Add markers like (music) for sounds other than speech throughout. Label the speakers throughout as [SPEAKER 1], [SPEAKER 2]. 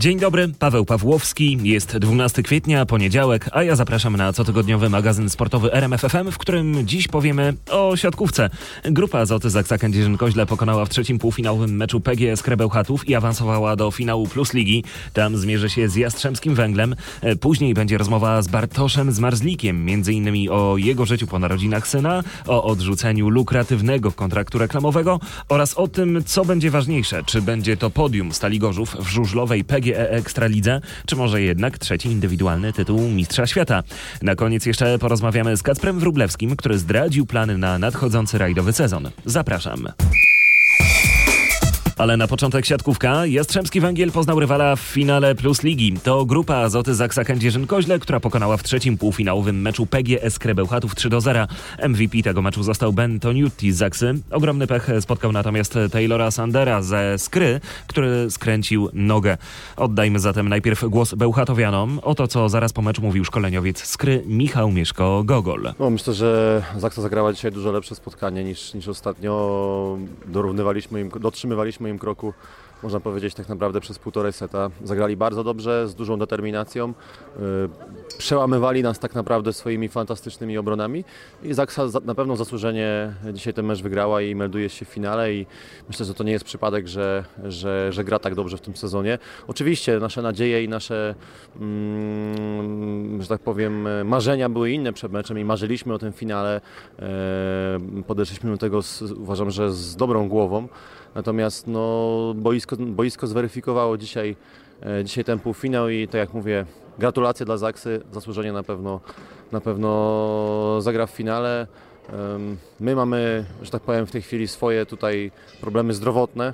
[SPEAKER 1] Dzień dobry, Paweł Pawłowski. Jest 12 kwietnia, poniedziałek, a ja zapraszam na cotygodniowy magazyn sportowy RMFFM, w którym dziś powiemy o siatkówce. Grupa Azoty Zaksa Kędzierzyn-Koźle pokonała w trzecim półfinałowym meczu PGS Krebełchatów i awansowała do finału Plus Ligi. Tam zmierzy się z Jastrzębskim Węglem. Później będzie rozmowa z Bartoszem Zmarzlikiem, między innymi o jego życiu po narodzinach syna, o odrzuceniu lukratywnego kontraktu reklamowego oraz o tym, co będzie ważniejsze, czy będzie to podium Stali Gorzów w żużlowej PGE Ekstralidze, czy może jednak trzeci indywidualny tytuł Mistrza Świata. Na koniec jeszcze porozmawiamy z Kacprem Wrublewskim, który zdradził plany na nadchodzący rajdowy sezon. Zapraszam. Ale na początek siatkówka. Jastrzębski Węgiel poznał rywala w finale Plus Ligi. To grupa Azoty Zaksa Kędzierzyn-Koźle, która pokonała w trzecim półfinałowym meczu PGS Krebełchatów 3 do 0. MVP tego meczu został Ben Toniutti z Zaksy. Ogromny pech spotkał natomiast Taylora Sandera ze Skry, który skręcił nogę. Oddajmy zatem najpierw głos Bełchatowianom. O to, co zaraz po meczu mówił szkoleniowiec Skry Michał Mieszko-Gogol.
[SPEAKER 2] No, myślę, że Zaksa zagrała dzisiaj dużo lepsze spotkanie niż, niż ostatnio. Dorównywaliśmy im, dotrzymywaliśmy kroku, można powiedzieć, tak naprawdę przez półtorej seta. Zagrali bardzo dobrze, z dużą determinacją. Yy, przełamywali nas tak naprawdę swoimi fantastycznymi obronami i Zaksa na pewno zasłużenie dzisiaj ten mecz wygrała i melduje się w finale i myślę, że to nie jest przypadek, że, że, że gra tak dobrze w tym sezonie. Oczywiście nasze nadzieje i nasze, mm, że tak powiem, marzenia były inne przed meczem i marzyliśmy o tym finale. Yy, podeszliśmy do tego, z, uważam, że z dobrą głową. Natomiast no, boisko, boisko zweryfikowało dzisiaj, e, dzisiaj ten półfinał i tak jak mówię, gratulacje dla Zaksy, zasłużenie na pewno, na pewno zagra w finale. My mamy, że tak powiem, w tej chwili swoje tutaj problemy zdrowotne,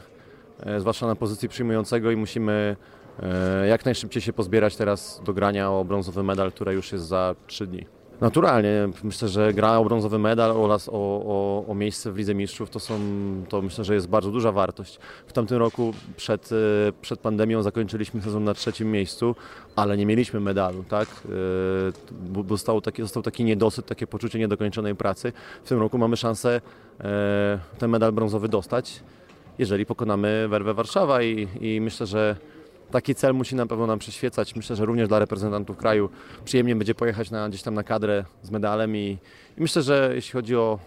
[SPEAKER 2] e, zwłaszcza na pozycji przyjmującego i musimy e, jak najszybciej się pozbierać teraz do grania o brązowy medal, który już jest za 3 dni. Naturalnie. Myślę, że gra o brązowy medal oraz o, o, o, miejsce w Lidze Mistrzów to, są, to myślę, że jest bardzo duża wartość. W tamtym roku przed, e, przed pandemią zakończyliśmy sezon na trzecim miejscu, ale nie mieliśmy medalu. Tak? E, został taki, został taki niedosyt, takie poczucie niedokończonej pracy. W tym roku mamy szansę e, ten medal brązowy dostać, jeżeli pokonamy Werwę Warszawa i, i myślę, że taki cel musi na pewno nam przyświecać. Myślę, że również dla reprezentantów kraju przyjemnie będzie pojechać na, gdzieś tam na kadrę z medalem i, i myślę, że jeśli chodzi o,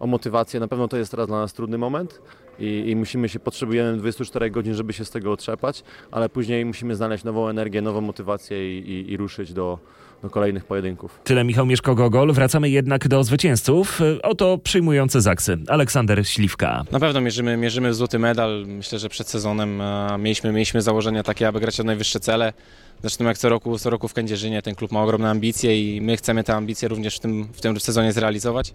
[SPEAKER 2] o motywację, na pewno to jest teraz dla nas trudny moment i, i, musimy się, potrzebujemy 24 godzin, żeby się z tego otrzepać, ale później musimy znaleźć nową energię, nową motywację i, i, i ruszyć do, do kolejnych pojedynków.
[SPEAKER 1] Tyle Michał Mieszko-Gogol. Wracamy jednak do zwycięzców. Oto przyjmujący Zaksy. Aleksander Śliwka.
[SPEAKER 3] Na pewno mierzymy, mierzymy złoty medal. Myślę, że przed sezonem mieliśmy, mieliśmy założenia takie, aby grać o najwyższe cele. Zresztą jak co roku, co roku w Kędzierzynie ten klub ma ogromne ambicje i my chcemy te ambicje również w tym, w tym sezonie zrealizować.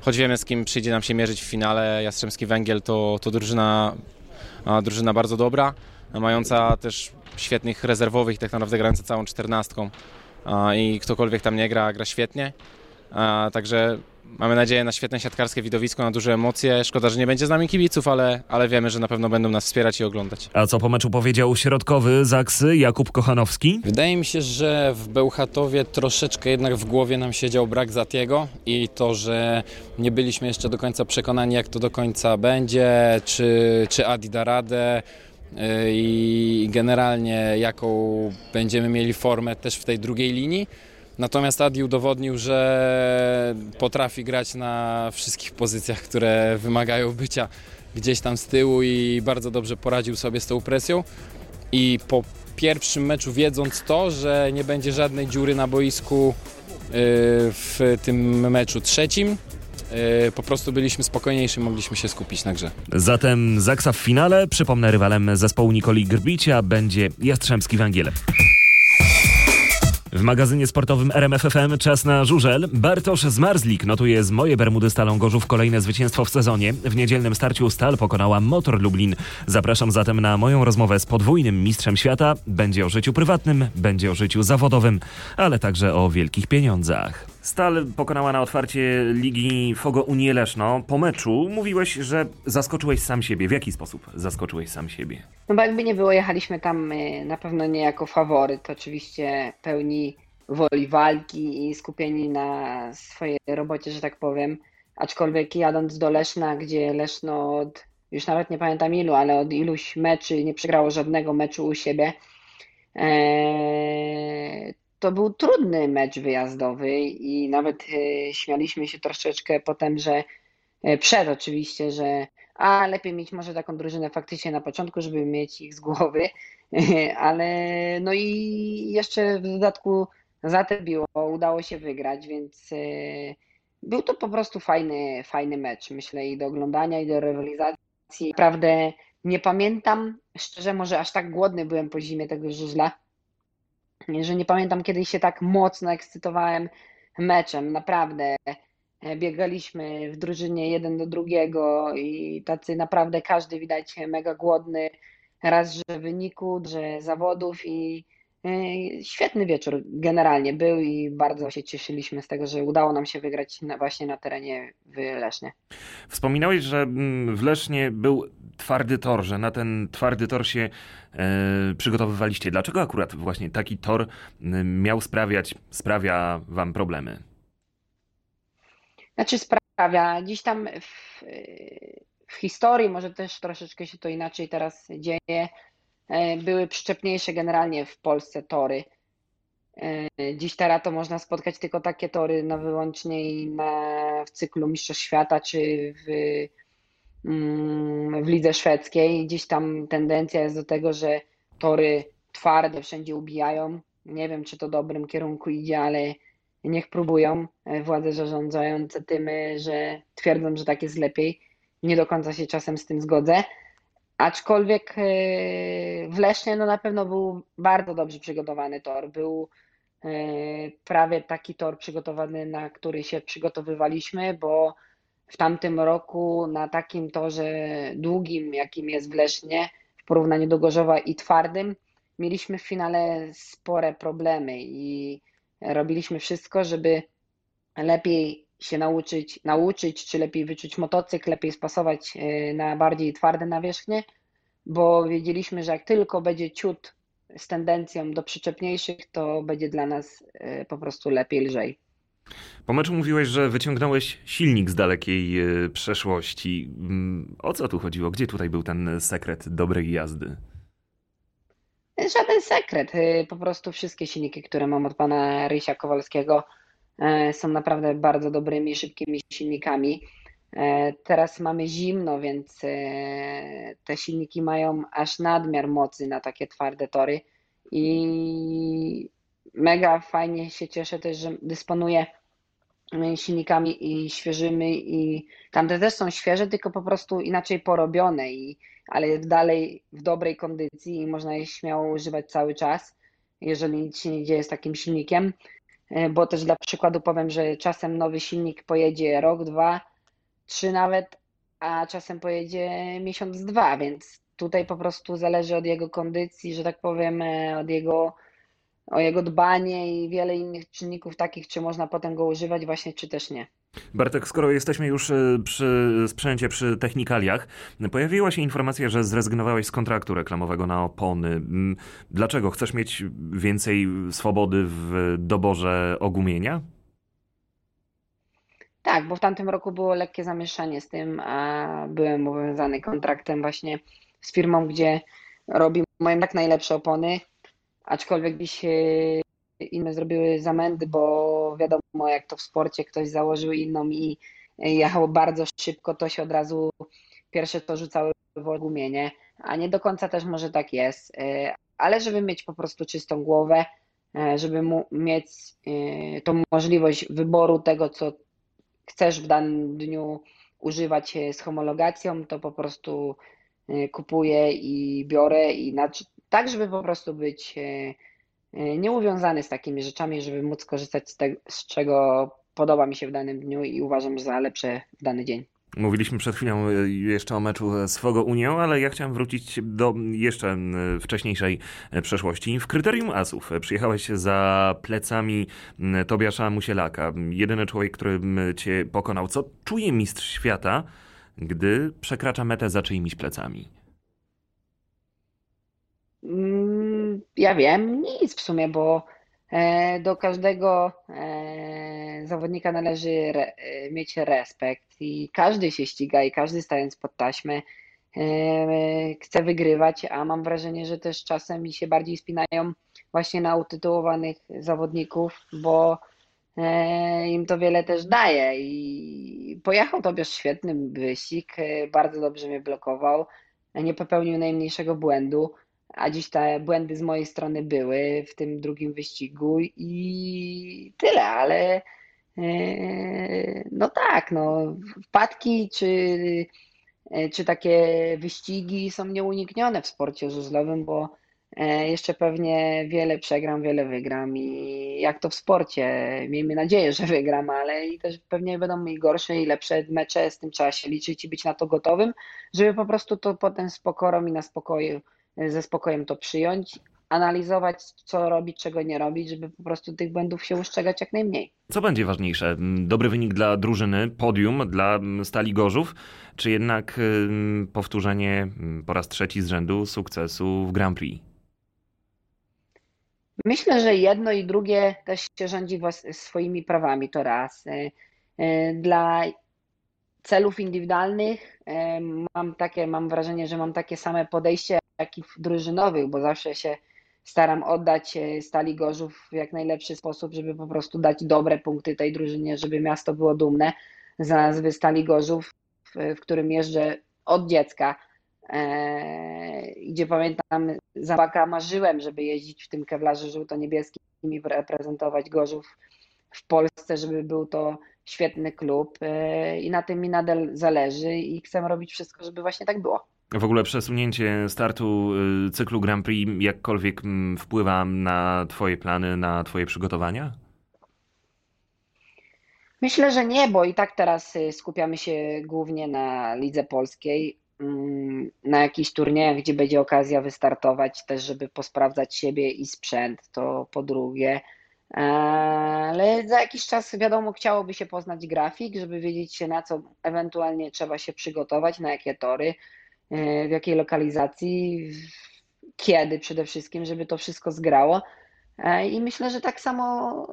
[SPEAKER 3] Choć wiemy z kim przyjdzie nam się mierzyć w finale, Jastrzębski Węgiel to, to drużyna, drużyna bardzo dobra, mająca też świetnych rezerwowych, tak naprawdę grająca całą czternastką i ktokolwiek tam nie gra, gra świetnie. Także mamy nadzieję na świetne siatkarskie widowisko, na duże emocje. Szkoda, że nie będzie z nami kibiców, ale, ale wiemy, że na pewno będą nas wspierać i oglądać.
[SPEAKER 1] A co po meczu powiedział środkowy Zaksy Jakub Kochanowski?
[SPEAKER 4] Wydaje mi się, że w Bełchatowie troszeczkę jednak w głowie nam siedział brak Zatiego i to, że nie byliśmy jeszcze do końca przekonani, jak to do końca będzie, czy, czy Adi da radę i generalnie jaką będziemy mieli formę też w tej drugiej linii. Natomiast Adi udowodnił, że potrafi grać na wszystkich pozycjach, które wymagają bycia gdzieś tam z tyłu i bardzo dobrze poradził sobie z tą presją. I po pierwszym meczu wiedząc to, że nie będzie żadnej dziury na boisku y, w tym meczu trzecim, E, po prostu byliśmy spokojniejsi, mogliśmy się skupić na grze.
[SPEAKER 1] Zatem Zaksa w finale, przypomnę rywalem zespołu Nikoli Grbicia będzie Jastrzębski Węgiel. W magazynie sportowym RMFFM czas na żużel. Bartosz Zmarzlik notuje z moje Bermudy Stalą Gorzów kolejne zwycięstwo w sezonie. W niedzielnym starciu Stal pokonała Motor Lublin. Zapraszam zatem na moją rozmowę z podwójnym mistrzem świata. Będzie o życiu prywatnym, będzie o życiu zawodowym, ale także o wielkich pieniądzach. Stal pokonała na otwarcie Ligi Fogo Unię Leszno. Po meczu mówiłeś, że zaskoczyłeś sam siebie. W jaki sposób zaskoczyłeś sam siebie?
[SPEAKER 5] No bo jakby nie było, jechaliśmy tam y, na pewno nie jako faworyt. Oczywiście pełni woli walki i skupieni na swojej robocie, że tak powiem. Aczkolwiek jadąc do Leszna, gdzie Leszno od, już nawet nie pamiętam ilu, ale od iluś meczy nie przegrało żadnego meczu u siebie, To był trudny mecz wyjazdowy i nawet śmialiśmy się troszeczkę potem, że przed oczywiście, że a lepiej mieć może taką drużynę faktycznie na początku, żeby mieć ich z głowy, (laughs) ale no i jeszcze w dodatku za te biło, udało się wygrać, więc e, był to po prostu fajny, fajny mecz, myślę, i do oglądania, i do rywalizacji. Naprawdę nie pamiętam, szczerze może aż tak głodny byłem po zimie tego żużla, że nie pamiętam kiedy się tak mocno ekscytowałem meczem, naprawdę. E, biegaliśmy w drużynie jeden do drugiego i tacy naprawdę każdy widać mega głodny, raz, że wyniku, że zawodów i świetny wieczór generalnie był i bardzo się cieszyliśmy z tego, że udało nam się wygrać na, właśnie na terenie w Lesznie.
[SPEAKER 1] Wspominałeś, że mm, w Lesznie był twardy tor, że na ten twardy tor się e, przygotowywaliście. Dlaczego akurat właśnie taki tor miał sprawiać, sprawia wam problemy?
[SPEAKER 5] Znaczy sprawia, dziś tam w, w historii, może też troszeczkę się to inaczej teraz dzieje, były przyczepniejsze generalnie w Polsce tory. E, dziś teraz to można spotkać tylko takie tory no wyłącznie na, w cyklu Mistrzostw Świata czy w, mm, w lidze szwedzkiej. Dziś tam tendencja jest do tego, że tory twarde wszędzie ubijają. Nie wiem, czy to dobrym kierunku idzie, ale niech próbują e, władze zarządzające tym, e, że twierdzą, że tak jest lepiej. Nie do końca się czasem z tym zgodzę. Aczkolwiek e, w Lesznie no na pewno był bardzo dobrze przygotowany tor. Był prawie taki tor przygotowany, na który się przygotowywaliśmy, bo w tamtym roku na takim torze długim, jakim jest w Lesznie, w porównaniu do Gorzowa i twardym, mieliśmy w finale spore problemy i robiliśmy wszystko, żeby lepiej się nauczyć, nauczyć, czy lepiej wyczuć motocykl, lepiej spasować e, na bardziej twarde nawierzchnie, bo wiedzieliśmy, że jak tylko będzie ciut z tendencją do przyczepniejszych, to będzie dla nas e, po prostu lepiej, lżej.
[SPEAKER 1] Po meczu mówiłeś, że wyciągnąłeś silnik z dalekiej e, przeszłości. Mm, o co tu chodziło? Gdzie tutaj był ten sekret dobrej jazdy?
[SPEAKER 5] Żaden sekret. Po prostu wszystkie silniki, które mam od pana Rysia Kowalskiego, są naprawdę bardzo dobrymi, szybkimi silnikami. Y, teraz mamy zimno, więc te silniki mają aż nadmiar mocy na takie twarde tory i mega fajnie się cieszę też, że dysponuję silnikami i świeżymi i tamte też są świeże, tylko po prostu inaczej porobione i ale dalej w dobrej kondycji i można je śmiało używać cały czas, jeżeli nic się nie dzieje z takim silnikiem. E, bo też dla przykładu powiem, że czasem nowy silnik pojedzie rok, dwa, trzy nawet, a czasem pojedzie miesiąc, dwa, więc tutaj po prostu zależy od jego kondycji, że tak powiem, e, od jego, o jego dbanie i wiele innych czynników takich, czy można potem go używać właśnie, czy też nie.
[SPEAKER 1] Bartek, skoro jesteśmy już e, przy sprzęcie, przy technikaliach, pojawiła się informacja, że zrezygnowałeś z kontraktu reklamowego na opony. Mm, dlaczego? Chcesz mieć więcej swobody w doborze ogumienia?
[SPEAKER 5] Tak, bo w tamtym roku było lekkie zamieszanie z tym, a byłem obowiązany kontraktem właśnie z firmą, gdzie robi moje tak najlepsze opony, aczkolwiek dziś inne zrobiły zamędy, bo wiadomo jak to w sporcie, ktoś założył inną i jechał bardzo szybko, to się od razu pierwsze to rzucały w gumienie, a nie do końca też może tak jest, e, ale żeby mieć po prostu czystą głowę, e, żeby mieć e, tą możliwość wyboru tego, co chcesz w danym dniu używać z homologacją, to po prostu kupuję i biorę i tak, żeby po prostu być nieuwiązany z takimi rzeczami, żeby móc korzystać z tego, z czego podoba mi się w danym dniu i uważam za lepsze w dany dzień.
[SPEAKER 1] Mówiliśmy przed chwilą e, jeszcze o meczu z Fogo Unią, ale ja chciałem wrócić do jeszcze wcześniejszej e, przeszłości. W kryterium asów przyjechałeś za plecami Tobiasza Musielaka, jedyny człowiek, który cię pokonał. Co czuje mistrz świata, gdy przekracza metę za czyimiś plecami?
[SPEAKER 5] Ja wiem, nic w sumie, bo e, do każdego e, zawodnika należy e, mieć respekt i każdy się ściga i każdy stając pod taśmę chce wygrywać, a mam wrażenie, że też czasem mi się bardziej spinają właśnie na utytułowanych zawodników, bo im to wiele też daje i pojechał Tobiasz świetny wyścig, bardzo dobrze mnie blokował, nie popełnił najmniejszego błędu a dziś te błędy z mojej strony były w tym drugim wyścigu i tyle, ale e, no tak, no, wpadki czy, e, czy takie wyścigi są nieuniknione w sporcie żużlowym, bo e, jeszcze pewnie wiele przegram, wiele wygram i jak to w sporcie, miejmy nadzieję, że wygram, ale i też pewnie będą i gorsze i lepsze mecze, z tym trzeba się liczyć i być na to gotowym, żeby po prostu to potem z pokorą i na spokoju ze spokojem to przyjąć, analizować, co robić, czego nie robić, żeby po prostu tych błędów się uszczegać jak najmniej.
[SPEAKER 1] Co będzie ważniejsze? Dobry wynik dla drużyny, podium dla Stali Gorzów, czy jednak powtórzenie po raz trzeci z rzędu sukcesu w Grand Prix?
[SPEAKER 5] Myślę, że jedno i drugie też się rządzi swoimi prawami, to raz. E, e, dla celów indywidualnych mam takie, mam wrażenie, że mam takie same podejście jak i drużynowych, bo zawsze się staram oddać e, Stali Gorzów w jak najlepszy sposób, żeby po prostu dać dobre punkty tej drużynie, żeby miasto było dumne z nazwy Stali Gorzów, w, w którym jeżdżę od dziecka. E, gdzie pamiętam, za marzyłem, żeby jeździć w tym kewlarze żółto-niebieskim i reprezentować Gorzów w Polsce, żeby był to świetny klub e, i na tym mi nadal zależy i chcę robić wszystko, żeby właśnie tak było.
[SPEAKER 1] W ogóle przesunięcie startu y, cyklu Grand Prix jakkolwiek mm, wpływa na Twoje plany, na Twoje przygotowania?
[SPEAKER 5] Myślę, że nie, bo i tak teraz y, skupiamy się głównie na lidze polskiej, mm, na jakichś turniejach, gdzie będzie okazja wystartować, też żeby posprawdzać siebie i sprzęt, to po drugie. Ale za jakiś czas, wiadomo, chciałoby się poznać grafik, żeby wiedzieć się, na co ewentualnie trzeba się przygotować, na jakie tory, e, w jakiej lokalizacji, kiedy przede wszystkim, żeby to wszystko zgrało. E, I myślę, że tak samo,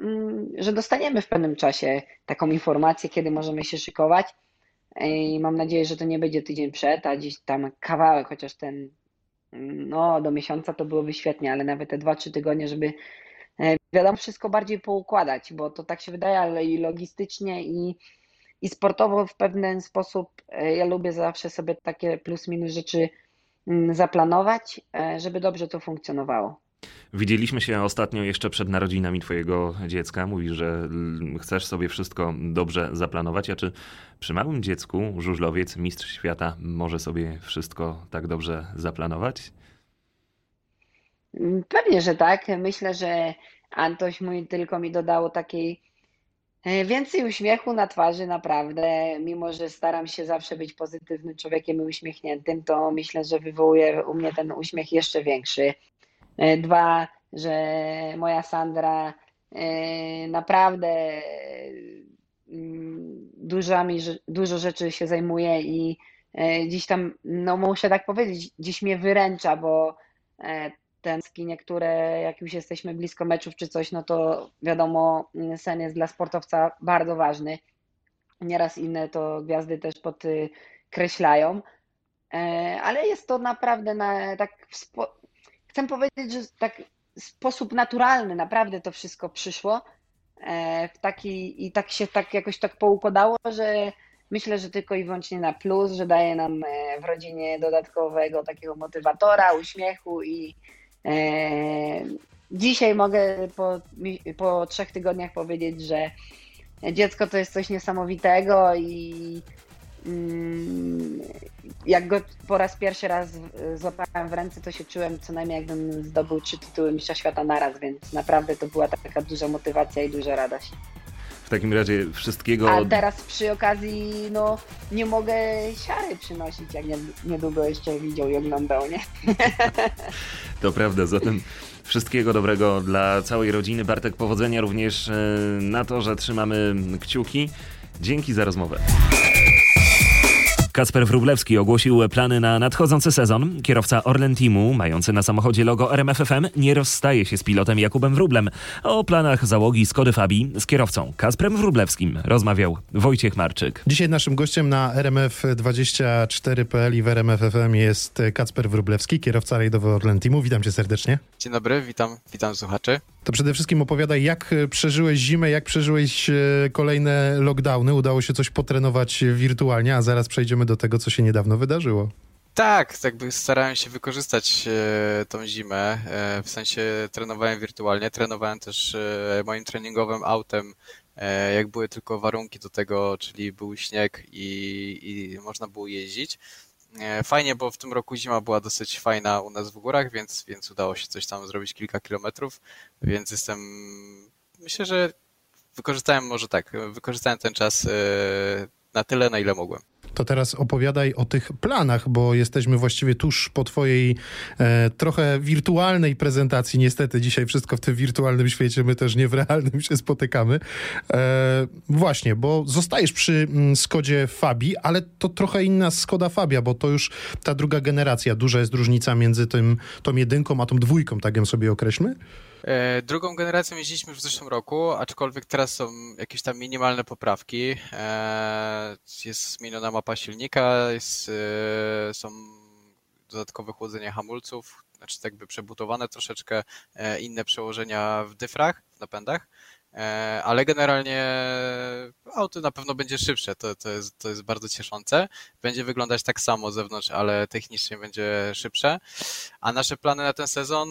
[SPEAKER 5] mm, że dostaniemy w pewnym czasie taką informację, kiedy możemy się szykować. E, I mam nadzieję, że to nie będzie tydzień przed, a gdzieś tam kawałek, chociaż ten, no do miesiąca to byłoby świetnie, ale nawet te 2-3 tygodnie, żeby wiadomo, wszystko bardziej poukładać, bo to tak się wydaje, ale i logistycznie, i, i sportowo w pewien sposób e, ja lubię zawsze sobie takie plus minus rzeczy mm, zaplanować, e, żeby dobrze to funkcjonowało.
[SPEAKER 1] Widzieliśmy się ostatnio jeszcze przed narodzinami twojego dziecka. Mówisz, że chcesz sobie wszystko dobrze zaplanować. A czy przy małym dziecku żużlowiec, mistrz świata może sobie wszystko tak dobrze zaplanować?
[SPEAKER 5] Mm, pewnie, że tak. Myślę, że Antoś mój tylko mi dodało takiej e, więcej uśmiechu na twarzy, naprawdę. Mimo, że staram się zawsze być pozytywnym człowiekiem i uśmiechniętym, to myślę, że wywołuje u mnie ten uśmiech jeszcze większy. E, dwa, że moja Sandra e, naprawdę mm, dużo, dużo rzeczy się zajmuje i dziś tam, no muszę tak powiedzieć, dziś mnie wyręcza, bo tęsknienie, które jak już jesteśmy blisko meczów czy coś, no to wiadomo, sen jest dla sportowca bardzo ważny. Nieraz inne to gwiazdy też podkreślają, e, ale jest to naprawdę na tak spo... chcę powiedzieć, że tak w sposób naturalny naprawdę to wszystko przyszło. E, w taki i tak się tak jakoś tak poukładało, że myślę, że tylko i wyłącznie na plus, że daje nam e, w rodzinie dodatkowego takiego motywatora, uśmiechu i dzisiaj mogę po, po trzech tygodniach powiedzieć, że dziecko to jest coś niesamowitego i mm, jak go po raz pierwszy raz złapałem w ręce, to się czułem co najmniej jakbym zdobył trzy tytuły Mistrza Świata naraz, więc naprawdę to była taka duża motywacja i duża radość.
[SPEAKER 1] W takim razie wszystkiego...
[SPEAKER 5] A teraz przy okazji, no, nie mogę siary przynosić, jak niedługo jeszcze widział i oglądał, nie? (laughs)
[SPEAKER 1] To prawda, zatem wszystkiego dobrego dla całej rodziny. Bartek, powodzenia również e, na to, że trzymamy kciuki. Dzięki za rozmowę. Kasper Wróblewski ogłosił plany na nadchodzący sezon. Kierowca Orlen Teamu, mający na samochodzie logo RMFFM, nie rozstaje się z pilotem Jakubem Wróblem. O planach załogi Skody Fabii z kierowcą Kasprem Wróblewskim rozmawiał Wojciech Marczyk.
[SPEAKER 6] Dzisiaj naszym gościem na RMF24.pl i w RMFFM jest Kacper Wróblewski, kierowca rajdowy Orlen Teamu. Witam cię serdecznie.
[SPEAKER 7] Dzień dobry, witam, witam słuchaczy.
[SPEAKER 6] To przede wszystkim opowiadaj, jak przeżyłeś zimę, jak przeżyłeś e, kolejne lockdowny. Udało się coś potrenować wirtualnie, a zaraz przejdziemy do tego, co się niedawno wydarzyło.
[SPEAKER 7] Tak, jakby starałem się wykorzystać e, tą zimę, e, w sensie trenowałem wirtualnie, trenowałem też e, moim treningowym autem, e, jak były tylko warunki do tego, czyli był śnieg i, i można było jeździć. E, Fajnie, bo w tym roku zima była dosyć fajna u nas w górach, więc, więc udało się coś tam zrobić kilka kilometrów, więc jestem, myślę, że wykorzystałem może tak, wykorzystałem ten czas e, na tyle, na ile mogłem.
[SPEAKER 6] To teraz opowiadaj o tych planach, bo jesteśmy właściwie tuż po twojej e, trochę wirtualnej prezentacji. Niestety dzisiaj wszystko w tym wirtualnym świecie, my też nie w realnym się spotykamy. E, właśnie, bo zostajesz przy mm, Skodzie Fabii, ale to trochę inna Skoda Fabia, bo to już ta druga generacja. Duża jest różnica między tym, tą jedynką a tą dwójką, tak ją sobie określmy?
[SPEAKER 7] E, Drugą generacją jeździliśmy już w zeszłym roku, aczkolwiek teraz są jakieś tam minimalne poprawki. E, Jest zmieniona mapa silnika, jest, e, są dodatkowe chłodzenie hamulców, znaczy tak jakby przebudowane troszeczkę, inne przełożenia w dyfrach, w napędach. Ale generalnie auto na pewno będzie szybsze, to, to, jest, to jest bardzo cieszące. Będzie wyglądać tak samo z zewnątrz, ale technicznie będzie szybsze. A nasze plany na ten sezon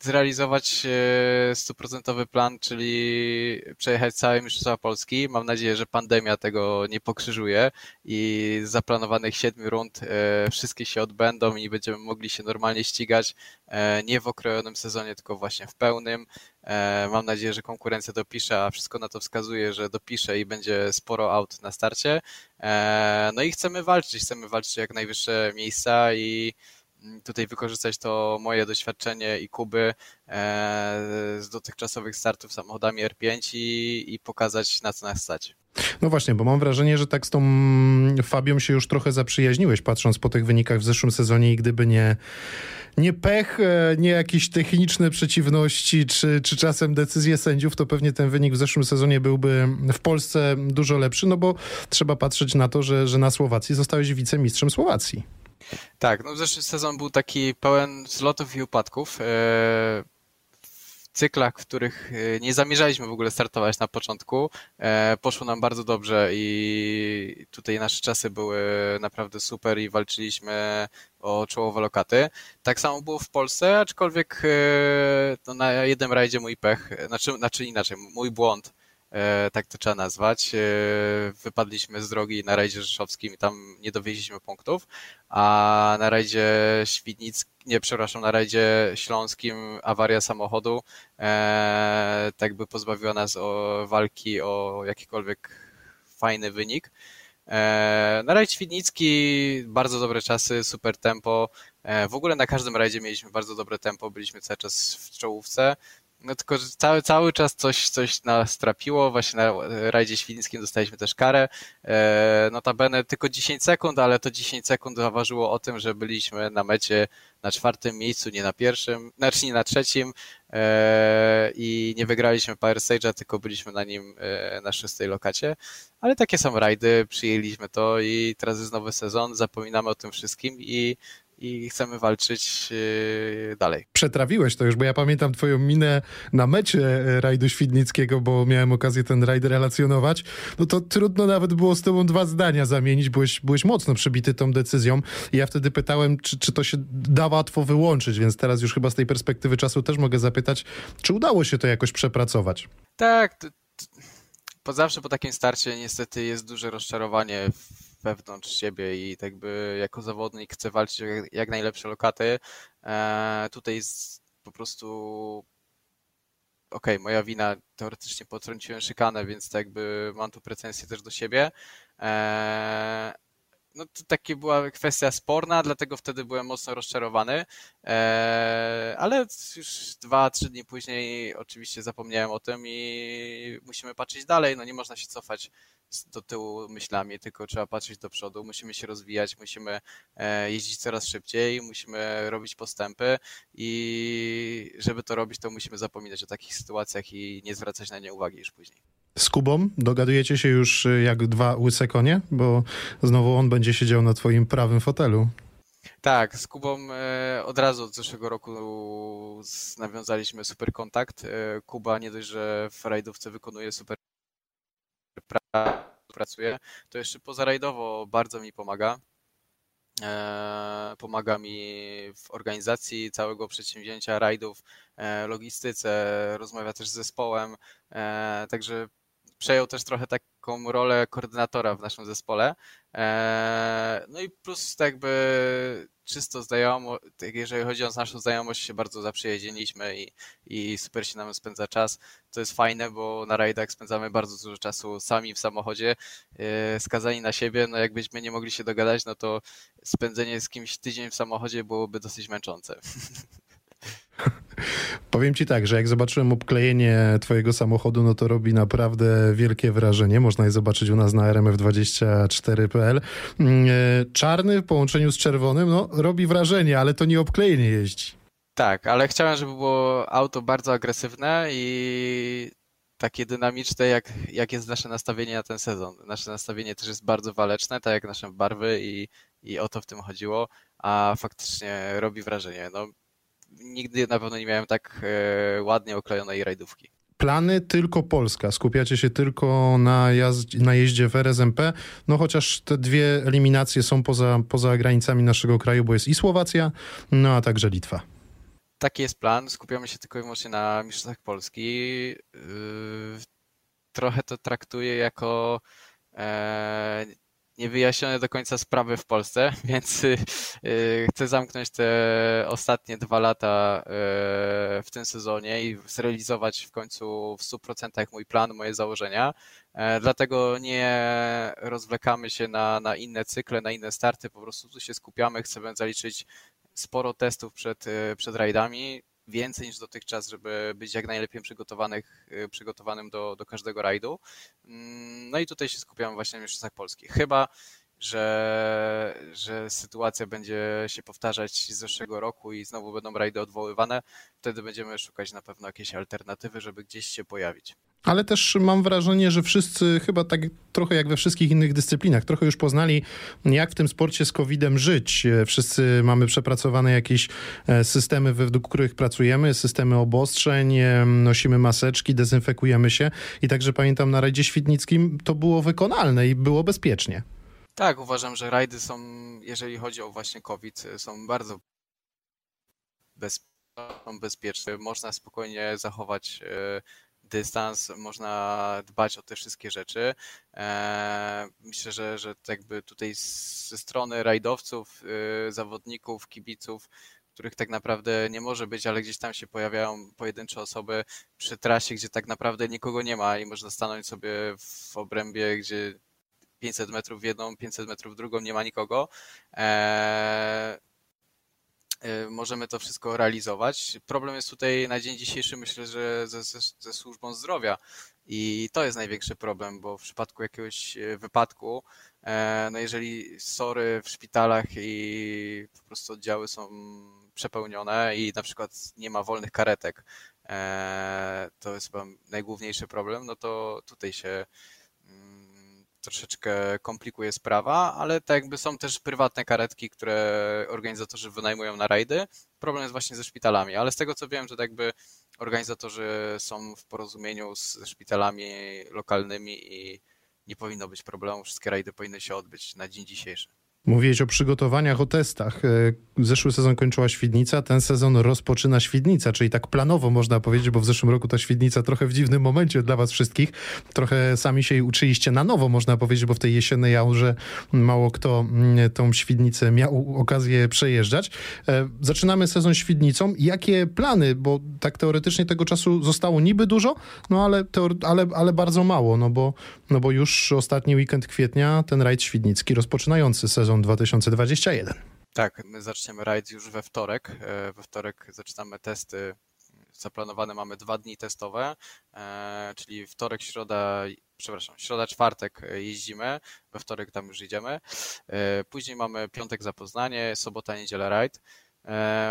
[SPEAKER 7] zrealizować e, stuprocentowy plan, czyli przejechać całe Mistrzostwa Polski. Mam nadzieję, że pandemia tego nie pokrzyżuje i z zaplanowanych siedmiu rund e, wszystkie się odbędą i będziemy mogli się normalnie ścigać, e, nie w okrojonym sezonie, tylko właśnie w pełnym. Mam nadzieję, że konkurencja dopisze, a wszystko na to wskazuje, że dopisze i będzie sporo aut na starcie. No i chcemy walczyć, chcemy walczyć jak najwyższe miejsca i tutaj wykorzystać to moje doświadczenie i Kuby e, z dotychczasowych startów samochodami R5 i, i pokazać na co nas stać.
[SPEAKER 6] No właśnie, bo mam wrażenie, że tak z tą Fabią się już trochę zaprzyjaźniłeś, patrząc po tych wynikach w zeszłym sezonie i gdyby nie, nie pech, e, nie jakieś techniczne przeciwności, czy, czy czasem decyzje sędziów, to pewnie ten wynik w zeszłym sezonie byłby w Polsce dużo lepszy, no bo trzeba patrzeć na to, że, że na Słowacji zostałeś wicemistrzem Słowacji.
[SPEAKER 7] Tak, no zeszły sezon był taki pełen wzlotów i upadków. e, W cyklach, w których e, nie zamierzaliśmy w ogóle startować na początku, e, poszło nam bardzo dobrze i tutaj nasze czasy były naprawdę super i walczyliśmy o czołowe lokaty. Tak samo było w Polsce, aczkolwiek no, na jednym rajdzie mój pech, znaczy, znaczy inaczej, mój błąd tak to trzeba nazwać. E, Wypadliśmy z drogi na rajdzie rzeszowskim i tam nie dowieźliśmy punktów, a na rajdzie Świdnickim, nie, przepraszam, na rajdzie śląskim awaria samochodu e, tak by pozbawiła nas o walki o jakikolwiek fajny wynik. E, Na rajd Świdnicki bardzo dobre czasy, super tempo. E, W ogóle na każdym rajdzie mieliśmy bardzo dobre tempo, byliśmy cały czas w czołówce. No tylko, że cały, cały czas coś, coś nas trapiło. Właśnie na rajdzie świdnickim dostaliśmy też karę. E, notabene tylko 10 sekund, ale to 10 sekund zaważyło o tym, że byliśmy na mecie na czwartym miejscu, nie na pierwszym, znaczy nie na trzecim e, i nie wygraliśmy Power Stage'a, tylko byliśmy na nim e, na szóstej lokacie. Ale takie są rajdy, przyjęliśmy to i teraz jest nowy sezon, zapominamy o tym wszystkim i i chcemy walczyć yy, dalej.
[SPEAKER 6] Przetrawiłeś to już, bo ja pamiętam twoją minę na mecie e, rajdu Świdnickiego, bo miałem okazję ten rajd relacjonować. No to trudno nawet było z tobą dwa zdania zamienić, byłeś, byłeś mocno przybity tą decyzją. I ja wtedy pytałem, czy, czy to się da łatwo wyłączyć, więc teraz już chyba z tej perspektywy czasu też mogę zapytać, czy udało się to jakoś przepracować?
[SPEAKER 7] Tak, po zawsze po takim starcie niestety jest duże rozczarowanie wewnątrz siebie i tak by jako zawodnik chcę walczyć jak, najlepsze lokaty. E, tutaj jest po prostu okej, okay, moja wina, teoretycznie potrąciłem szykanę, więc tak jakby mam tu pretensje też do siebie. E, no to takie była kwestia sporna, dlatego wtedy byłem mocno rozczarowany, e, ale już dwa, trzy dni później oczywiście zapomniałem o tym i musimy patrzeć dalej, no nie można się cofać do tyłu myślami, tylko trzeba patrzeć do przodu, musimy się rozwijać, musimy e, jeździć coraz szybciej, musimy robić postępy i żeby to robić, to musimy zapominać o takich sytuacjach i nie zwracać na nie uwagi już później.
[SPEAKER 6] Z Kubą dogadujecie się już y, jak dwa łyse konie, bo znowu on będzie siedział na twoim prawym fotelu.
[SPEAKER 7] Tak, z Kubą e, od razu od zeszłego roku nawiązaliśmy super kontakt. E, Kuba nie dość, że w rajdówce wykonuje super pracuje, to jeszcze pozarajdowo bardzo mi pomaga. E, pomaga mi w organizacji całego przedsięwzięcia rajdów, logistyce, rozmawia też z zespołem, także przejął też trochę taką rolę koordynatora w naszym zespole. E, no i plus tak jakby czysto znajomo, tak jeżeli chodzi o naszą znajomość, się bardzo zaprzyjaźniliśmy i, i super się nam spędza czas. To jest fajne, bo na rajdach spędzamy bardzo dużo czasu sami w samochodzie, e, skazani na siebie. No jakbyśmy nie mogli się dogadać, no to spędzenie z kimś tydzień w samochodzie byłoby dosyć męczące. (laughs)
[SPEAKER 6] Powiem ci tak, że jak zobaczyłem obklejenie twojego samochodu, no to robi naprawdę wielkie wrażenie. Można je zobaczyć u nas na rmf24.pl. Mm, e, czarny w połączeniu z czerwonym, no robi wrażenie, ale to nie obklejenie jeździ.
[SPEAKER 7] Tak, ale chciałem, żeby było auto bardzo agresywne i takie dynamiczne, jak, jak jest nasze nastawienie na ten sezon. Nasze nastawienie też jest bardzo waleczne, tak jak nasze barwy i, i o to w tym chodziło, a faktycznie robi wrażenie. No, nigdy na pewno nie miałem tak e, ładnie oklejonej rajdówki.
[SPEAKER 6] Plany tylko Polska. Skupiacie się tylko na, jazd, na jeździe w RSMP, no chociaż te dwie eliminacje są poza, poza granicami naszego kraju, bo jest i Słowacja, no a także Litwa.
[SPEAKER 7] Taki jest plan. Skupiamy się tylko i wyłącznie na mistrzostwach Polski. Yy, trochę to traktuję jako e, niewyjaśnione do końca sprawy w Polsce, (laughs) więc y, y, chcę zamknąć te ostatnie dwa lata y, w tym sezonie i zrealizować w końcu w 100% mój plan, moje założenia. E, dlatego nie rozwlekamy się na, na inne cykle, na inne starty, po prostu tu się skupiamy, chcemy zaliczyć sporo testów przed, przed rajdami, więcej niż dotychczas, żeby być jak najlepiej przygotowanych, y, przygotowanym do, do każdego rajdu. Mm, no i tutaj się skupiamy właśnie na Mistrzostwach Polskich. Chyba, że, że sytuacja będzie się powtarzać z zeszłego roku i znowu będą rajdy odwoływane, wtedy będziemy szukać na pewno jakiejś alternatywy, żeby gdzieś się pojawić.
[SPEAKER 6] Ale też mam wrażenie, że wszyscy chyba tak trochę jak we wszystkich innych dyscyplinach, trochę już poznali, jak w tym sporcie z COVID-em żyć. Wszyscy mamy przepracowane jakieś e, systemy, według których pracujemy, systemy obostrzeń, e, nosimy maseczki, dezynfekujemy się i także pamiętam na rajdzie świdnickim to było wykonalne i było bezpiecznie.
[SPEAKER 7] Tak, uważam, że rajdy są, jeżeli chodzi o właśnie COVID, są bardzo bez, bezpieczne. Można spokojnie zachować e, dystans, można dbać o te wszystkie rzeczy. E, myślę, że, że jakby tutaj ze strony rajdowców, e, zawodników, kibiców, których tak naprawdę nie może być, ale gdzieś tam się pojawiają pojedyncze osoby przy trasie, gdzie tak naprawdę nikogo nie ma i można stanąć sobie w obrębie, gdzie 500 metrów w jedną, 500 metrów w drugą, nie ma nikogo. E, możemy to wszystko realizować. Problem jest tutaj na dzień dzisiejszy, myślę, że ze, ze, ze służbą zdrowia. I to jest największy problem, bo w przypadku jakiegoś e, wypadku, no jeżeli sory w szpitalach i po prostu oddziały są przepełnione i na przykład nie ma wolnych karetek, to jest chyba najgłówniejszy problem, no to tutaj się troszeczkę komplikuje sprawa, ale tak jakby są też prywatne karetki, które organizatorzy wynajmują na rajdy. Problem jest właśnie ze szpitalami, ale z tego co wiem, że tak jakby organizatorzy są w porozumieniu z szpitalami lokalnymi i nie powinno być problemu, wszystkie rajdy powinny się odbyć na dzień dzisiejszy.
[SPEAKER 6] Mówiłeś o przygotowaniach, o testach. E, zeszły sezon kończyła Świdnica, ten sezon rozpoczyna Świdnica, czyli tak planowo można powiedzieć, bo w zeszłym roku ta Świdnica trochę w dziwnym momencie dla was wszystkich. Trochę sami się uczyliście na nowo, można powiedzieć, bo w tej jesiennej aurze mało kto mm, tą Świdnicę miał okazję przejeżdżać. E, zaczynamy sezon Świdnicą. Jakie plany, bo tak teoretycznie tego czasu zostało niby dużo, no ale, ale, ale bardzo mało, no bo, no bo już ostatni weekend kwietnia ten rajd świdnicki rozpoczynający sezon sezon 2021.
[SPEAKER 7] Tak, my zaczniemy rajd już we wtorek. E, we wtorek zaczynamy testy. Zaplanowane mamy dwa dni testowe, e, czyli wtorek, środa, przepraszam, środa, czwartek jeździmy, we wtorek tam już idziemy. E, później mamy piątek zapoznanie, sobota, niedziela rajd.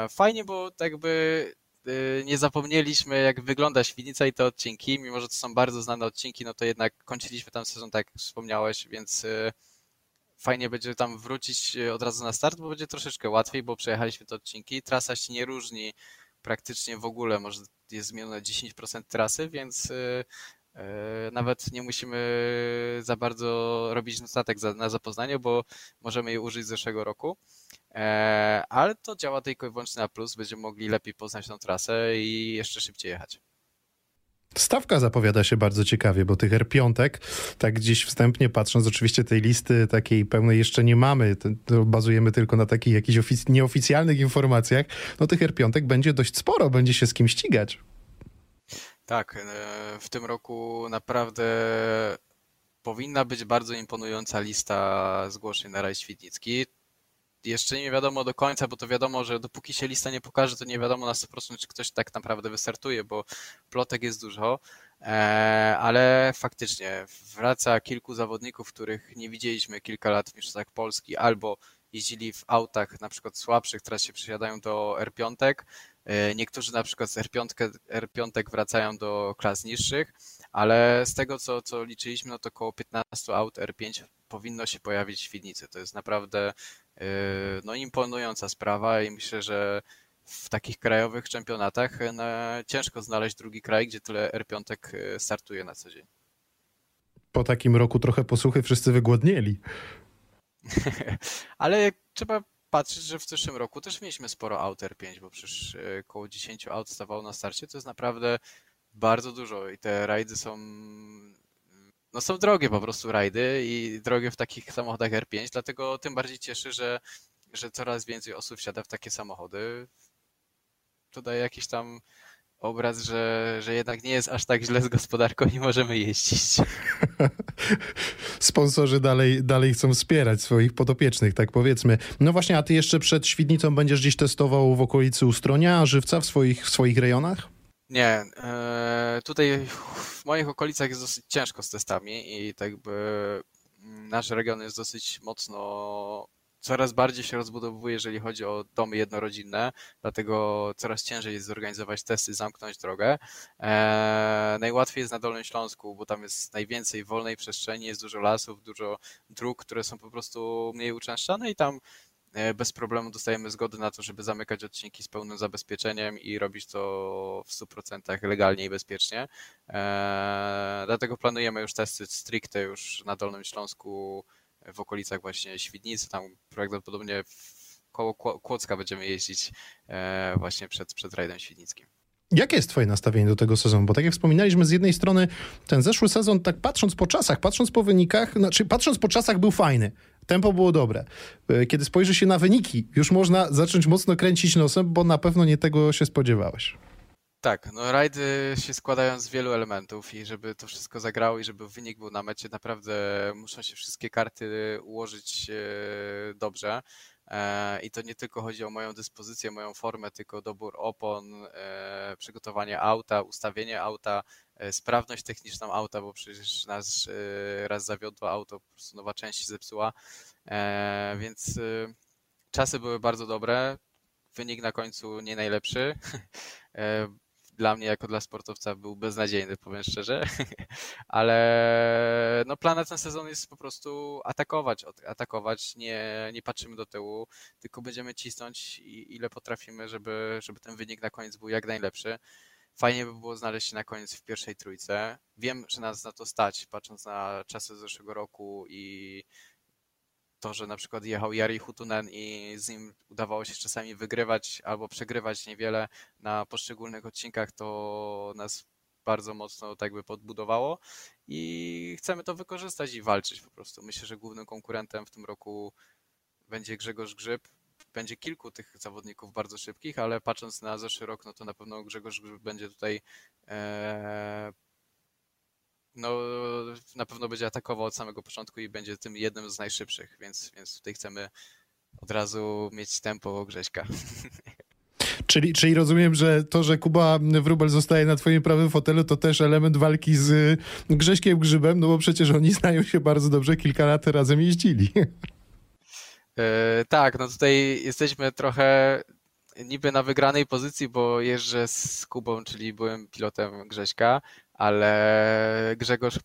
[SPEAKER 7] Fajnie, bo tak by nie zapomnieliśmy, jak wygląda Świdnica i te odcinki. Mimo, że to są bardzo znane odcinki, no to jednak kończyliśmy tam sezon, tak jak wspomniałeś, więc fajnie będzie tam wrócić e, od razu na start, bo będzie troszeczkę łatwiej, bo przejechaliśmy te odcinki. Trasa się nie różni praktycznie w ogóle, może jest zmienione 10% trasy, więc e, e, nawet nie musimy za bardzo robić notatek na zapoznanie, bo możemy je użyć z zeszłego roku. Ale to działa tylko i wyłącznie na plus, będziemy mogli lepiej poznać tą trasę i jeszcze szybciej jechać.
[SPEAKER 6] Stawka zapowiada się bardzo ciekawie, bo tych R5, tak gdzieś wstępnie patrząc, oczywiście tej listy takiej pełnej jeszcze nie mamy, bazujemy tylko na takich jakichś ofic- nieoficjalnych informacjach, no tych R5 będzie dość sporo, będzie się z kim ścigać.
[SPEAKER 7] Tak, e, w tym roku naprawdę powinna być bardzo imponująca lista zgłoszeń na raj Świdnicki jeszcze nie wiadomo do końca, bo to wiadomo, że dopóki się lista nie pokaże, to nie wiadomo na 100% czy ktoś tak naprawdę wystartuje, bo plotek jest dużo, e, ale faktycznie wraca kilku zawodników, których nie widzieliśmy kilka lat w Mistrzostwach Polski, albo jeździli w autach na przykład słabszych, teraz się przesiadają do R5, e, niektórzy na przykład z R5, R5 wracają do klas niższych, ale z tego co, co liczyliśmy, no to około 15 aut R5 powinno się pojawić w Świdnicy. To jest naprawdę no imponująca sprawa i myślę, że w takich krajowych czempionatach no, ciężko znaleźć drugi kraj, gdzie tyle R5 yy, startuje na co dzień.
[SPEAKER 6] Po takim roku trochę posłuchy wszyscy wygłodnieli. (laughs)
[SPEAKER 7] Ale trzeba patrzeć, że w zeszłym roku też mieliśmy sporo aut R5, bo przecież yy, około 10 aut stawało na starcie, to jest naprawdę bardzo dużo i te rajdy są no są drogie po prostu rajdy i drogie w takich samochodach R5, dlatego tym bardziej cieszy, że, że coraz więcej osób wsiada w takie samochody. To daje jakiś tam obraz, że, że jednak nie jest aż tak źle z gospodarką i możemy jeździć. (laughs)
[SPEAKER 6] Sponsorzy dalej, dalej chcą wspierać swoich podopiecznych, tak powiedzmy. No właśnie, a ty jeszcze przed Świdnicą będziesz gdzieś testował w okolicy Ustronia, Żywca w swoich, w swoich rejonach?
[SPEAKER 7] Nie, e, tutaj w moich okolicach jest dosyć ciężko z testami i tak by mm, nasz region jest dosyć mocno, coraz bardziej się rozbudowuje, jeżeli chodzi o domy jednorodzinne, dlatego coraz ciężej jest zorganizować testy, zamknąć drogę. E, najłatwiej jest na Dolnym Śląsku, bo tam jest najwięcej wolnej przestrzeni, jest dużo lasów, dużo dróg, które są po prostu mniej uczęszczane i tam bez problemu dostajemy zgodę na to, żeby zamykać odcinki z pełnym zabezpieczeniem i robić to w 100% legalnie i bezpiecznie. Eee, dlatego planujemy już testy stricte już na Dolnym Śląsku w okolicach właśnie Świdnicy, tam prawdopodobnie koło Kłodzka będziemy jeździć e, właśnie przed, przed rajdem świdnickim.
[SPEAKER 6] Jakie jest twoje nastawienie do tego sezonu? Bo tak jak wspominaliśmy, z jednej strony ten zeszły sezon, tak patrząc po czasach, patrząc po wynikach, znaczy patrząc po czasach był fajny. Tempo było dobre. E, kiedy spojrzy się na wyniki, już można zacząć mocno kręcić nosem, bo na pewno nie tego się spodziewałeś.
[SPEAKER 7] Tak, no rajdy się składają z wielu elementów i żeby to wszystko zagrało i żeby wynik był na mecie, naprawdę muszą się wszystkie karty ułożyć e, dobrze. E, I to nie tylko chodzi o moją dyspozycję, moją formę, tylko dobór opon, e, przygotowanie auta, ustawienie auta, e, sprawność techniczną auta, bo przecież nas raz zawiodło auto, po prostu nowa część się zepsuła. Więc czasy były bardzo dobre. Wynik na końcu nie najlepszy. (laughs) dla mnie jako dla sportowca był beznadziejny, powiem szczerze, (laughs) ale no plan na ten sezon jest po prostu atakować, atakować, nie, nie patrzymy do tyłu, tylko będziemy cisnąć ile potrafimy, żeby, żeby ten wynik na koniec był jak najlepszy. Fajnie by było znaleźć się na koniec w pierwszej trójce. Wiem, że nas na to stać, patrząc na czasy zeszłego roku i to, że na przykład jechał Jari Hutunen i z nim udawało się czasami wygrywać albo przegrywać niewiele na poszczególnych odcinkach, to nas bardzo mocno tak by podbudowało i chcemy to wykorzystać i walczyć po prostu. Myślę, że głównym konkurentem w tym roku będzie Grzegorz Grzyb. Będzie kilku tych zawodników bardzo szybkich, ale patrząc na zeszły rok, no to na pewno Grzegorz Grzyb będzie tutaj e, no na pewno będzie atakował od samego początku i będzie tym jednym z najszybszych, więc, więc tutaj chcemy od razu mieć tempo Grześka. (laughs)
[SPEAKER 6] Czyli, czyli rozumiem, że to, że Kuba Wróbel zostaje na twoim prawym fotelu, to też element walki z Grześkiem Grzybem, no bo przecież oni znają się bardzo dobrze, kilka lat razem jeździli. (laughs)
[SPEAKER 7] E, tak, no tutaj jesteśmy trochę niby na wygranej pozycji, bo jeżdżę z Kubą, czyli byłem pilotem Grześka, ale Grzegorz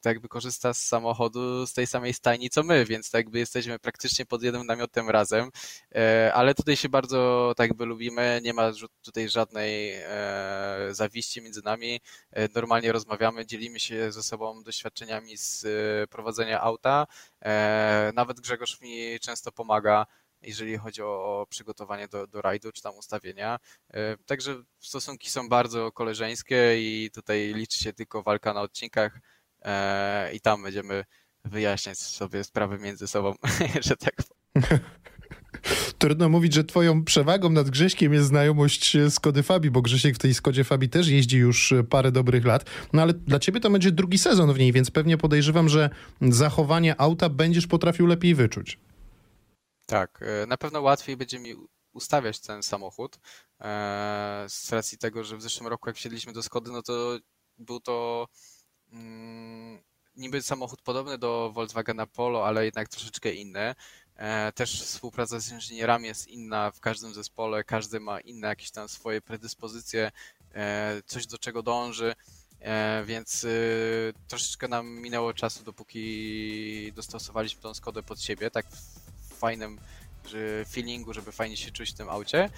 [SPEAKER 7] tak jakby korzysta z samochodu z tej samej stajni co my, więc tak jakby jesteśmy praktycznie pod jednym namiotem razem, e, ale tutaj się bardzo tak jakby lubimy, nie ma tutaj żadnej e, zawiści między nami, e, normalnie rozmawiamy, dzielimy się ze sobą doświadczeniami z prowadzenia auta, nawet Grzegorz mi często pomaga, jeżeli chodzi o, przygotowanie do, do rajdu czy tam ustawienia. Także stosunki są bardzo koleżeńskie i tutaj liczy się tylko walka na odcinkach. E, i tam będziemy wyjaśniać sobie sprawy między sobą, (laughs) że tak
[SPEAKER 6] Trudno mówić, że twoją przewagą nad Grześkiem jest znajomość Skody Fabi, bo Grzesiek w tej Skodzie Fabi też jeździ już parę dobrych lat. No ale dla ciebie to będzie drugi sezon w niej, więc pewnie podejrzewam, że zachowanie auta będziesz potrafił lepiej wyczuć.
[SPEAKER 7] Tak, e, na pewno łatwiej będzie mi ustawiać ten samochód e, z racji tego, że w zeszłym roku jak wsiedliśmy do Skody, no to był to Mm, niby samochód podobny do Volkswagena Polo, ale jednak troszeczkę inny. E, też współpraca z inżynierami jest inna w każdym zespole, każdy ma inne jakieś tam swoje predyspozycje, coś do czego dąży, więc y, troszeczkę nam minęło czasu, dopóki dostosowaliśmy tą Skodę pod siebie, tak w fajnym feelingu, żeby fajnie się czuć w tym aucie.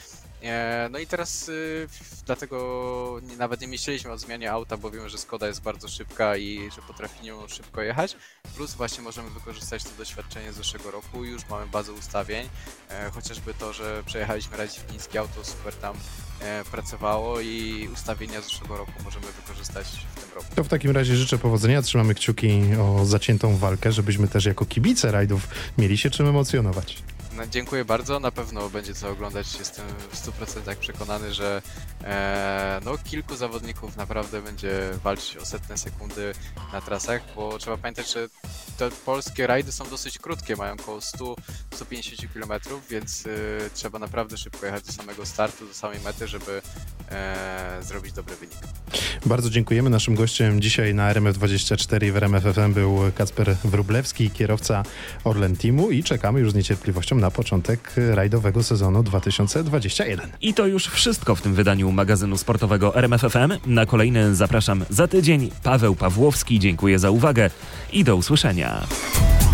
[SPEAKER 7] E, no i teraz y, dlatego nawet nie myśleliśmy o zmianie auta, bo wiemy, że Skoda jest bardzo szybka i że potrafi nią szybko jechać. Plus właśnie możemy wykorzystać to doświadczenie z zeszłego roku. Już mamy bazę ustawień, e, chociażby to, że przejechaliśmy radzie chińskie auto super tam e, pracowało i ustawienia z zeszłego roku możemy wykorzystać w tym roku.
[SPEAKER 6] To w takim razie życzę powodzenia, trzymamy kciuki o zaciętą walkę, żebyśmy też jako kibice rajdów mieli się czym emocjonować.
[SPEAKER 7] No, dziękuję bardzo, na pewno będzie co oglądać. Jestem w 100% przekonany, że e, no, kilku zawodników naprawdę będzie walczyć o setne sekundy na trasach, bo trzeba pamiętać, że te polskie rajdy są dosyć krótkie, mają około 100-150 km, więc e, trzeba naprawdę szybko jechać do samego startu, do samej mety, żeby e, zrobić dobry wynik.
[SPEAKER 6] Bardzo dziękujemy. Naszym gościem dzisiaj na RMF24 w RMFFM był Kacper Wrublewski, kierowca Orlen Teamu i czekamy już z niecierpliwością na początek rajdowego sezonu 2021.
[SPEAKER 1] I to już wszystko w tym wydaniu magazynu sportowego RMFFM. Na kolejny zapraszam za tydzień. Paweł Pawłowski, dziękuję za uwagę i do usłyszenia. Yeah.